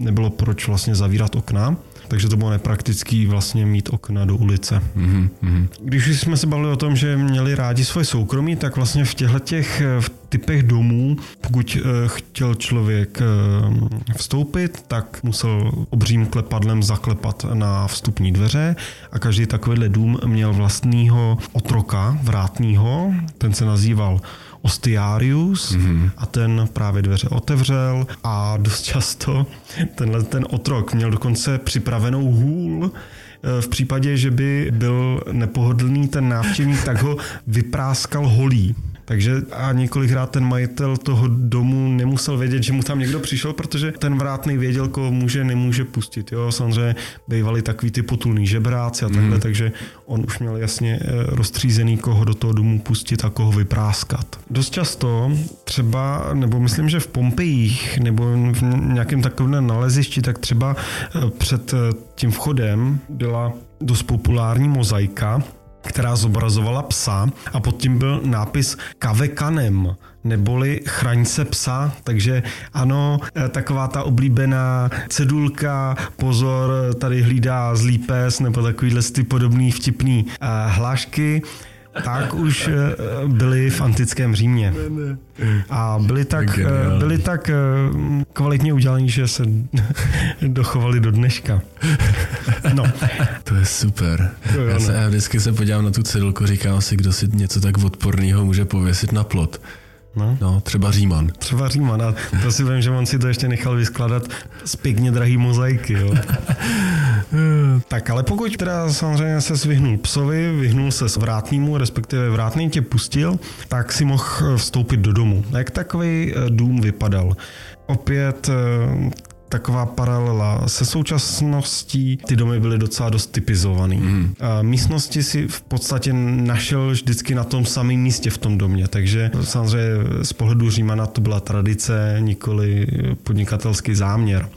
nebylo proč vlastně zavírat okna takže to bylo nepraktický vlastně mít okna do ulice. Mm-hmm. Když jsme se bavili o tom, že měli rádi svoje soukromí, tak vlastně v těchto těch v typech domů, pokud eh, chtěl člověk eh, vstoupit, tak musel obřím klepadlem zaklepat na vstupní dveře a každý takovýhle dům měl vlastního otroka, vrátního, ten se nazýval Ostiarius mm-hmm. a ten právě dveře otevřel a dost často tenhle ten otrok měl dokonce připravenou hůl eh, v případě, že by byl nepohodlný ten návštěvník, tak ho vypráskal holí. Takže a několikrát ten majitel toho domu nemusel vědět, že mu tam někdo přišel, protože ten vrátný věděl, koho může, nemůže pustit. Jo, samozřejmě bývali takový ty potulný žebráci a takhle, mm. takže on už měl jasně eh, rozstřízený, koho do toho domu pustit a koho vypráskat. Dost často třeba, nebo myslím, že v Pompejích nebo v nějakém takovém nalezišti, tak třeba eh, před eh, tím vchodem byla dost populární mozaika, která zobrazovala psa a pod tím byl nápis Kavekanem, neboli chraň se psa, takže ano, eh, taková ta oblíbená cedulka, pozor, tady hlídá zlý pes, nebo takovýhle ty podobný vtipný uh, hlášky tak už eh, byli v antickém Římě. A byli tak, eh, byli tak eh, kvalitně udělaní, že se dochovali do dneška. No. To je super. Jo, já, se, já vždycky se podívám na tu cedulku, říkám si, kdo si něco tak odporného může pověsit na plot. No. no, třeba Říman. Třeba Říman. A to si vím, že on si to ještě nechal vyskladat z pěkně drahý mozaiky. Jo. tak ale pokud teda samozřejmě se vyhnul psovi, vyhnul se s vrátnímu, respektive vrátný tě pustil, tak si mohl vstoupit do domu. Jak takový eh, dům vypadal? Opět eh, taková paralela se současností. Ty domy byly docela dost typizovaný. Mm. A místnosti si v podstatě našel vždycky na tom samém místě v tom domě, takže samozřejmě z pohledu Římana to byla tradice, nikoli podnikatelský záměr.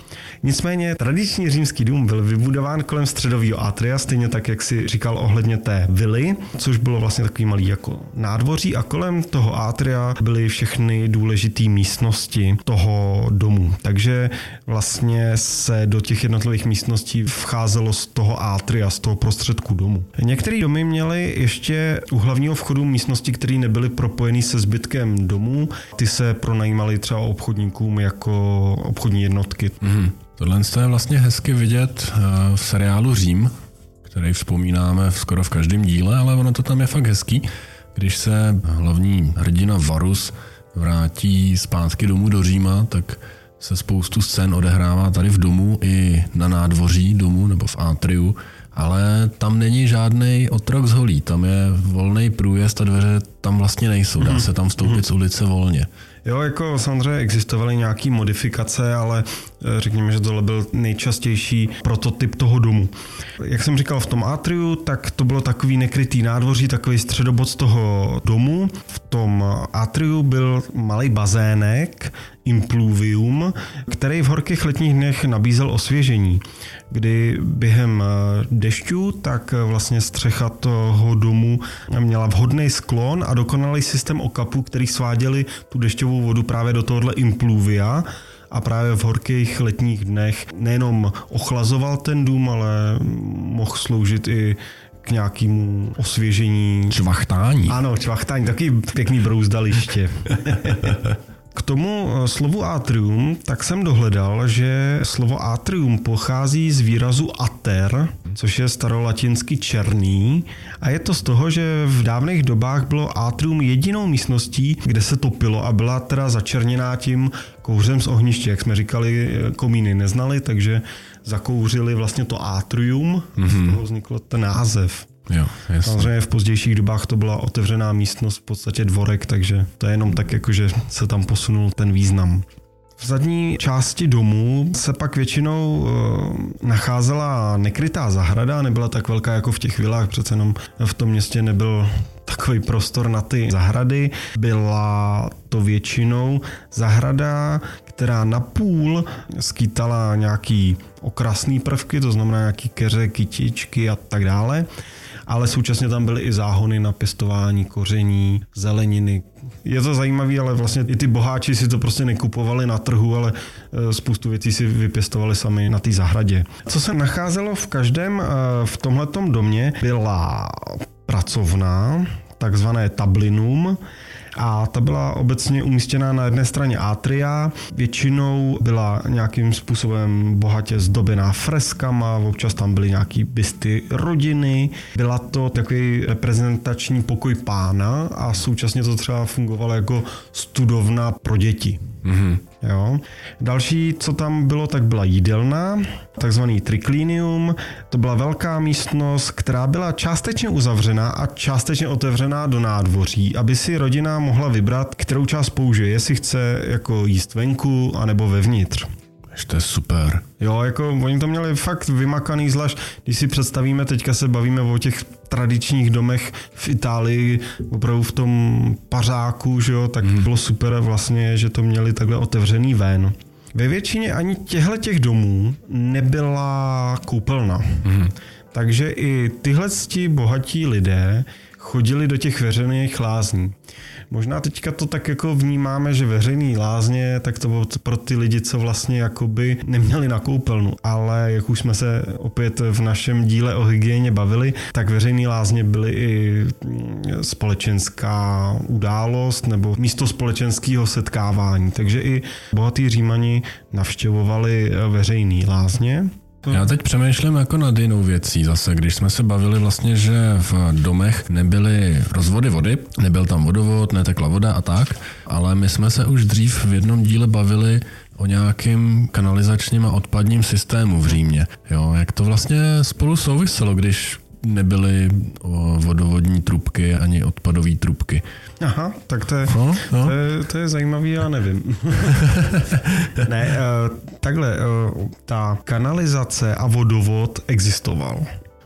Nicméně tradiční římský dům byl vybudován kolem středového atria, stejně tak, jak si říkal ohledně té vily, což bylo vlastně takový malý jako nádvoří a kolem toho atria byly všechny důležité místnosti toho domu. Takže vlastně se do těch jednotlivých místností vcházelo z toho atria, z toho prostředku domu. Některé domy měly ještě u hlavního vchodu místnosti, které nebyly propojeny se zbytkem domů. Ty se pronajímaly třeba obchodníkům jako obchodní jednotky. Mm. Tohle je vlastně hezky vidět eh, v seriálu Řím, který vzpomínáme skoro v každém díle, ale ono to tam je fakt hezký. Když se hlavní hrdina Varus vrátí zpátky domů do Říma, tak se spoustu scén odehrává tady v domu i na nádvoří domu nebo v atriu, ale tam není žádný otrok z holí, tam je volný průjezd a dveře tam vlastně nejsou, dá mhm. se tam vstoupit z ulice volně. Jo, jako samozřejmě existovaly nějaké modifikace, ale eh, řekněme, že tohle byl nejčastější prototyp toho domu. Jak jsem říkal, v tom atriu, tak to bylo takový nekrytý nádvoří, takový středobod z toho domu. V tom atriu byl malý bazének, impluvium, který v horkých letních dnech nabízel osvěžení, kdy během eh, dešťů tak eh, vlastně střecha toho domu měla vhodný sklon a dokonalý systém okapů, který sváděli tu dešťovou vodu právě do tohohle impluvia a právě v horkých letních dnech nejenom ochlazoval ten dům, ale mohl sloužit i k nějakému osvěžení. Čvachtání. Ano, čvachtání, taky pěkný brouzdaliště. K tomu eh, slovu atrium, tak jsem dohledal, že slovo atrium pochází z výrazu ater, což je starolatinsky černý a je to z toho, že v dávných dobách bylo atrium jedinou místností, kde se topilo a byla teda začerněná tím kouřem z ohniště, jak jsme říkali, eh, komíny neznali, takže zakouřili vlastně to atrium, mm-hmm. z toho vznikl ten název. Jo. Samozřejmě v pozdějších dobách to byla otevřená místnost, v podstatě dvorek, takže to je jenom tak, jako že se tam posunul ten význam. V zadní části domu se pak většinou e, nacházela nekrytá zahrada, nebyla tak velká jako v těch vilách, přece jenom v tom městě nebyl takový prostor na ty zahrady. Byla to většinou zahrada, která napůl skýtala nějaký okrasný prvky, to znamená nějaký keře, kytičky a tak dále ale současně tam byly i záhony na pěstování koření, zeleniny. Je to zajímavé, ale vlastně i ty boháči si to prostě nekupovali na trhu, ale e, spoustu věcí si vypěstovali sami na té zahradě. Co se nacházelo v každém e, v tomhletom domě byla pracovna, takzvané tablinum, a ta byla obecně umístěna na jedné straně atria, většinou byla nějakým způsobem bohatě zdobená freskama, občas tam byly nějaký bysty rodiny, byla to takový reprezentační pokoj pána a současně to třeba fungovalo jako studovna pro děti. Mm-hmm. Jo. Další, co tam bylo, tak byla jídelna, takzvaný triklinium. To byla velká místnost, která byla částečně uzavřená a částečně otevřená do nádvoří, aby si rodina mohla vybrat, kterou část použije, jestli chce jako jíst venku anebo vevnitř. To je super. Jo, jako oni to měli fakt vymakaný, zvlášť když si představíme, teďka se bavíme o těch tradičních domech v Itálii, opravdu v tom pařáku, že jo, tak hmm. bylo super vlastně, že to měli takhle otevřený ven. Ve většině ani těchto těch domů nebyla koupelna. Hmm. Takže i tyhle bohatí lidé chodili do těch veřejných lázní. Možná teďka to tak jako vnímáme, že veřejný lázně, tak to bylo pro ty lidi, co vlastně jakoby neměli na koupelnu. Ale jak už jsme se opět v našem díle o hygieně bavili, tak veřejný lázně byly i mm, společenská událost nebo místo společenského setkávání. Takže i bohatí římani navštěvovali veřejný lázně. Já teď přemýšlím jako nad jinou věcí zase, když jsme se bavili vlastně, že v domech nebyly rozvody vody, nebyl tam vodovod, netekla voda a tak, ale my jsme se už dřív v jednom díle bavili o nějakým kanalizačním a odpadním systému v Římě. Jo, jak to vlastně spolu souviselo, když nebyly vodovodní trubky ani odpadové trubky. Aha, tak to je, no, no. To je, to je zajímavý, já nevím. ne, uh, takhle, uh, ta kanalizace a vodovod existoval.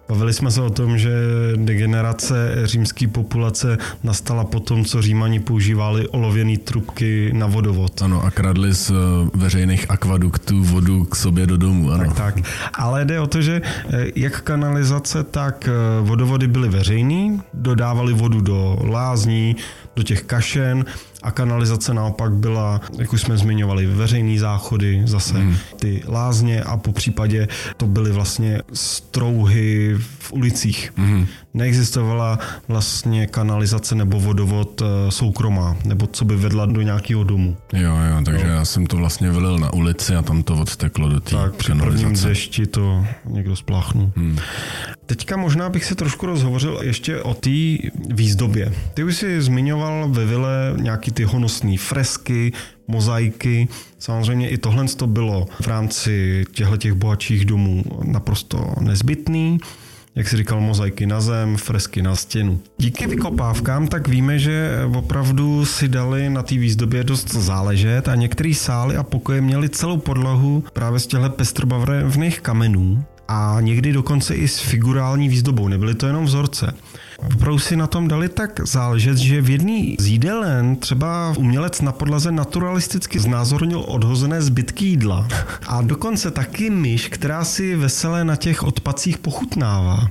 Bavili jsme se o tom, že degenerace římské populace nastala po tom, co Římani používali olověné trubky na vodovod. Ano, a kradli z eh, veřejných akvaduktů vodu k sobě do domu. Ano. Tak, tak. Ale jde o to, že eh, jak kanalizace, tak eh, vodovody byly veřejný, dodávali vodu do lázní, do těch kašen a kanalizace naopak byla, jak už jsme zmiňovali, veřejný záchody, zase hmm. ty lázně a po případě to byly vlastně strouhy v ulicích. Hmm. Neexistovala vlastně kanalizace nebo vodovod eh, soukromá, nebo co by vedla do nějakého domu. Jo, jo, takže jo. já jsem to vlastně vylil na ulici a tam to odteklo do té Tak při prvním dešti to někdo spláchnul. Hmm. Teďka možná bych se trošku rozhovořil ještě o té výzdobě. Ty už si zmiňoval ve vile nějaký ty honosné fresky, mozaiky. Samozřejmě i tohle to bylo v rámci těchto těch bohatších domů naprosto nezbytný jak si říkal, mozaiky na zem, fresky na stěnu. Díky vykopávkám tak víme, že opravdu si dali na té výzdobě dost záležet a některé sály a pokoje měly celou podlahu právě z těchto pestrobarevných kamenů a někdy dokonce i s figurální výzdobou, nebyly to jenom vzorce. Opravdu si na tom dali tak záležet, že v jedný z jídelen třeba umělec na podlaze naturalisticky znázornil odhozené zbytky jídla. A dokonce taky myš, která si veselé na těch odpacích pochutnává.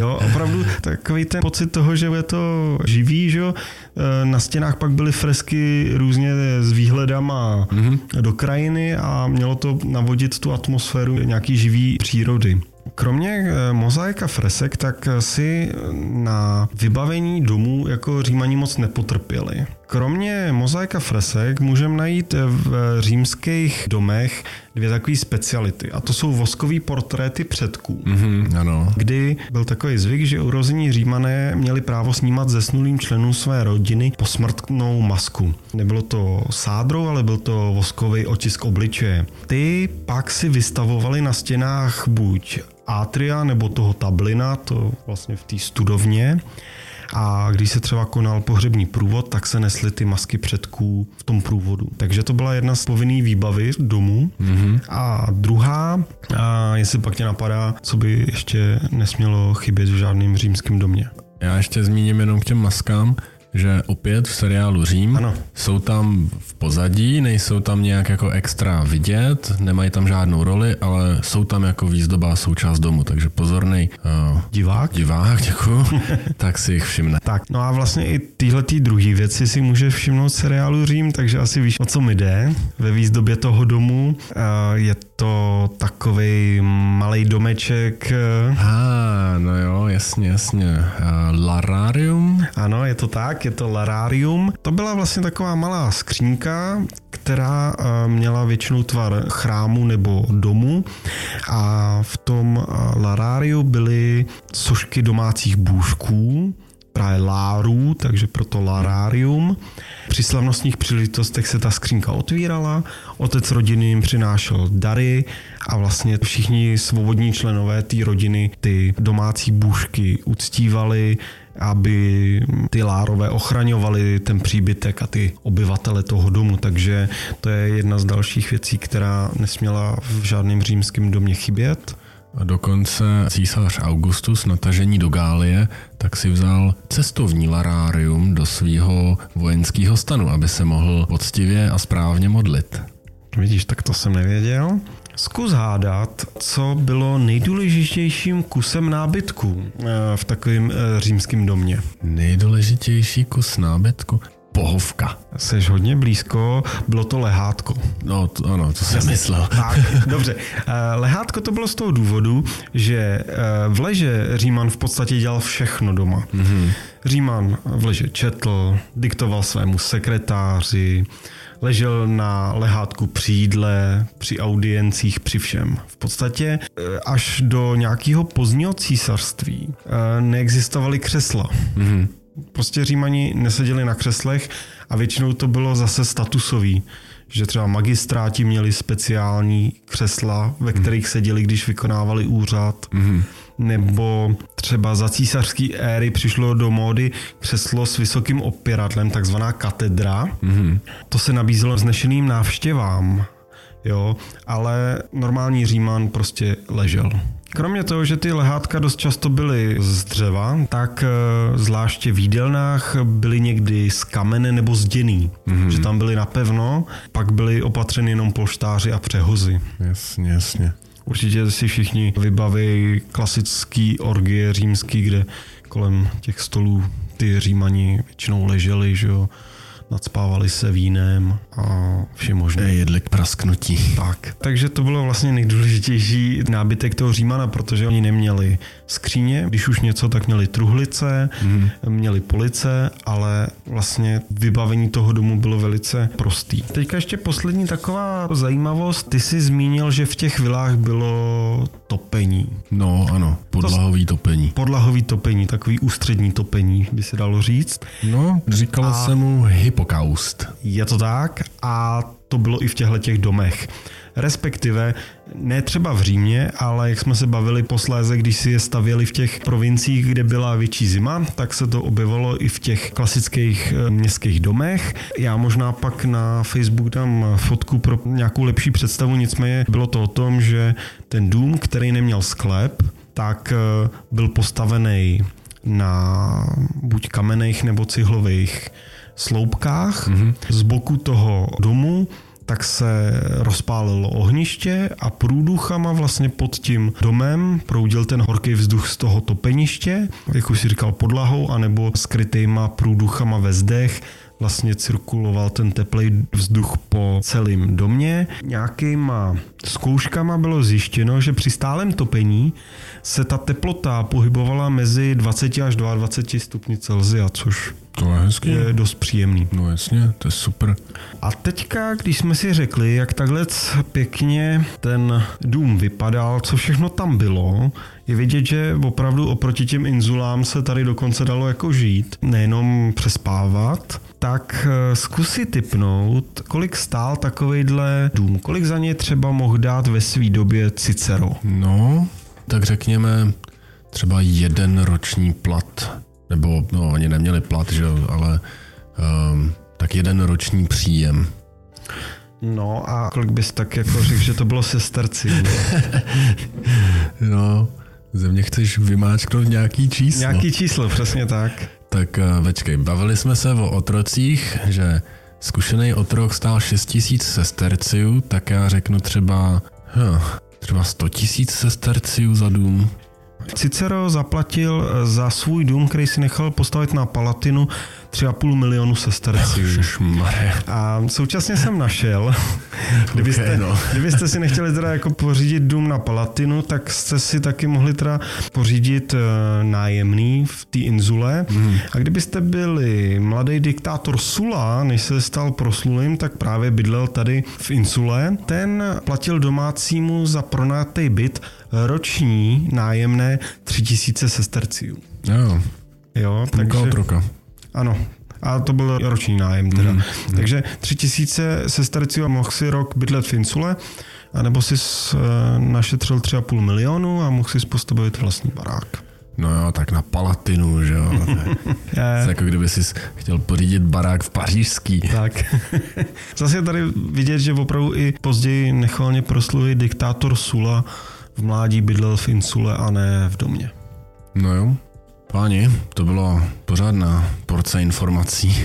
Jo, opravdu takový ten pocit toho, že je to živý, že jo. E, na stěnách pak byly fresky různě s výhledama mm-hmm. do krajiny a mělo to navodit tu atmosféru nějaký živý přírody. Kromě eh, mozaika fresek, tak si na vybavení domů jako římaní moc nepotrpěli. Kromě mozaika fresek můžeme najít v římských domech dvě takové speciality. A to jsou voskové portréty předků. Mm-hmm, ano. Kdy byl takový zvyk, že urození římané měli právo snímat zesnulým členům své rodiny posmrtnou masku. Nebylo to sádrou, ale byl to voskový otisk obličeje. Ty pak si vystavovali na stěnách buď atria nebo toho tablina, to vlastně v té studovně. A když se třeba konal pohřební průvod, tak se nesly ty masky předků v tom průvodu. Takže to byla jedna z povinných výbavy domů. Mm-hmm. A druhá, a jestli pak tě napadá, co by ještě nesmělo chybět v žádném římském domě. Já ještě zmíním jenom k těm maskám že opět v seriálu Řím ano. jsou tam v pozadí, nejsou tam nějak jako extra vidět, nemají tam žádnou roli, ale jsou tam jako výzdobá součást domu, takže pozorný uh, divák, divák děkuju, tak si jich všimne. Tak, no a vlastně i tyhle tý druhý věci si může všimnout seriálu Řím, takže asi víš, o co mi jde ve výzdobě toho domu. Uh, je to takový malý domeček. Ah, no jo, jasně, jasně. Uh, lararium? Ano, je to tak je to Lararium. To byla vlastně taková malá skřínka, která eh, měla většinou tvar chrámu nebo domu a v tom eh, Larariu byly sošky domácích bůžků, právě lárů, takže proto lararium. Při slavnostních příležitostech se ta skřínka otvírala, otec rodiny jim přinášel dary a vlastně všichni svobodní členové té rodiny ty domácí bůžky uctívali, aby ty lárové ochraňovali ten příbytek a ty obyvatele toho domu. Takže to je jedna z dalších věcí, která nesměla v žádném římském domě chybět. A dokonce císař Augustus na tažení do Gálie tak si vzal cestovní larárium do svého vojenského stanu, aby se mohl poctivě a správně modlit. Vidíš, tak to jsem nevěděl. Zkus hádat, co bylo nejdůležitějším kusem nábytku eh, v takovém eh, římském domě. Nejdůležitější kus nábytku? Pohovka. Jsi hodně blízko, bylo to lehátko. No, to, ano, to jsem myslel. Tak, dobře. Eh, lehátko to bylo z toho důvodu, že v leže Říman v podstatě dělal všechno doma. Mm-hmm. Říman v leže četl, diktoval svému sekretáři, ležel na lehátku při jídle, při audiencích, při všem. V podstatě eh, až do nějakého pozdního císařství eh, neexistovaly křesla. Mm-hmm. Prostě římani neseděli na křeslech a většinou to bylo zase statusový že třeba magistráti měli speciální křesla, ve mhm. kterých seděli, když vykonávali úřad. Mm-hmm nebo třeba za císařské éry přišlo do módy křeslo s vysokým opěradlem, takzvaná katedra. Mm-hmm. To se nabízelo znešeným návštěvám, jo, ale normální Říman prostě ležel. Kromě toho, že ty lehátka dost často byly z dřeva, tak eh, zvláště v jídelnách byly někdy z kamene nebo z děný, mm-hmm. že tam byly napevno, pak byly opatřeny jenom polštáři a přehozy. Jasně, jasně. Určitě si všichni vybaví klasický orgie římský, kde kolem těch stolů ty římani většinou leželi, že jo, nadspávali se vínem a vše možné. Jedli k prasknutí. Tak. Takže to bylo vlastně nejdůležitější nábytek toho Římana, protože oni neměli skříně, když už něco, tak měli truhlice, hmm. měli police, ale vlastně vybavení toho domu bylo velice prostý. Teďka ještě poslední taková zajímavost. Ty jsi zmínil, že v těch vilách bylo topení. No ano, podlahový to, topení. Podlahový topení, takový ústřední topení, by se dalo říct. No, říkalo a se mu hypokaust. Je to tak a to bylo i v těchto těch domech respektive ne třeba v Římě, ale jak jsme se bavili posléze, když si je stavěli v těch provinciích, kde byla větší zima, tak se to objevilo i v těch klasických eh, městských domech. Já možná pak na Facebook dám fotku pro nějakou lepší představu, nicméně bylo to o tom, že ten dům, který neměl sklep, tak eh, byl postavený na buď kamenných nebo cihlových sloupkách. Mm-hmm. Z boku toho domu tak se rozpálilo ohniště a průduchama vlastně pod tím domem proudil ten horký vzduch z toho topeniště, jak už si říkal podlahou, anebo skrytýma průduchama ve zdech vlastně cirkuloval ten teplý vzduch po celém domě. Nějakýma zkouškama bylo zjištěno, že při stálem topení se ta teplota pohybovala mezi 20 až 22 stupni Celsia, což to je hezký. Je dost příjemný. No jasně, to je super. A teďka, když jsme si řekli, jak takhle pěkně ten dům vypadal, co všechno tam bylo, je vidět, že opravdu oproti těm inzulám se tady dokonce dalo jako žít, nejenom přespávat, tak eh, zkusi typnout, kolik stál takovejhle dům, kolik za ně třeba mohl dát ve své době Cicero. No, tak řekněme třeba jeden roční plat nebo no, oni neměli plat, že ale um, tak jeden roční příjem. No a kolik bys tak jako řekl, že to bylo sesterci? no, ze mě chceš vymáčknout nějaký číslo. Nějaký číslo, přesně tak. Tak večkej, bavili jsme se o otrocích, že zkušený otrok stál 6 tisíc sesterciů, tak já řeknu třeba, huh, třeba 100 tisíc sesterciů za dům. Cicero zaplatil eh, za svůj dům, který si nechal postavit na Palatinu, 3,5 milionu sesterců. A současně jsem našel, kdybyste, okay, no. kdybyste si nechtěli teda jako pořídit dům na Palatinu, tak jste si taky mohli teda pořídit uh, nájemný v té inzule. Mm. A kdybyste byli mladý diktátor Sula, než se stal proslulým, tak právě bydlel tady v insule. Ten platil domácímu za pronátej byt roční nájemné 3000 sesterciů. Jo. Jo, takže... Otroka. Ano, a to byl roční nájem teda. Mm, mm. Takže tři tisíce sesterců a mohl si rok bydlet v insule, anebo si uh, našetřil tři a půl milionu a mohl si postavit vlastní barák. No jo, tak na Palatinu, že jo. je. jako kdyby si chtěl pořídit barák v pařížský. Tak. Zase je tady vidět, že opravdu i později nechvalně proslulý diktátor Sula v mládí bydlel v insule a ne v domě. No jo. Páni, to bylo pořádná porce informací.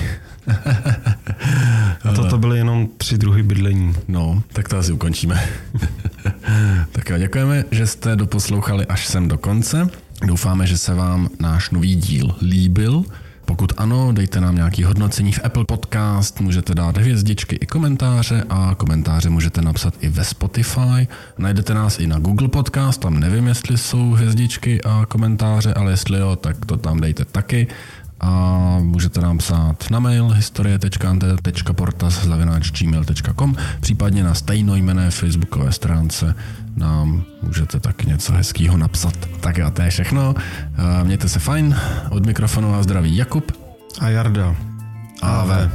A toto byly jenom tři druhy bydlení. No, tak to asi ukončíme. tak jo, děkujeme, že jste doposlouchali až sem do konce. Doufáme, že se vám náš nový díl líbil. Pokud ano, dejte nám nějaký hodnocení v Apple Podcast, můžete dát hvězdičky i komentáře a komentáře můžete napsat i ve Spotify. Najdete nás i na Google Podcast, tam nevím, jestli jsou hvězdičky a komentáře, ale jestli jo, tak to tam dejte taky a můžete nám psát na mail historie.ant.portas.gmail.com případně na stejnojmené facebookové stránce nám můžete tak něco hezkého napsat. Tak a to je všechno. Mějte se fajn. Od mikrofonu a zdraví Jakub. A Jarda. Ave. Ave.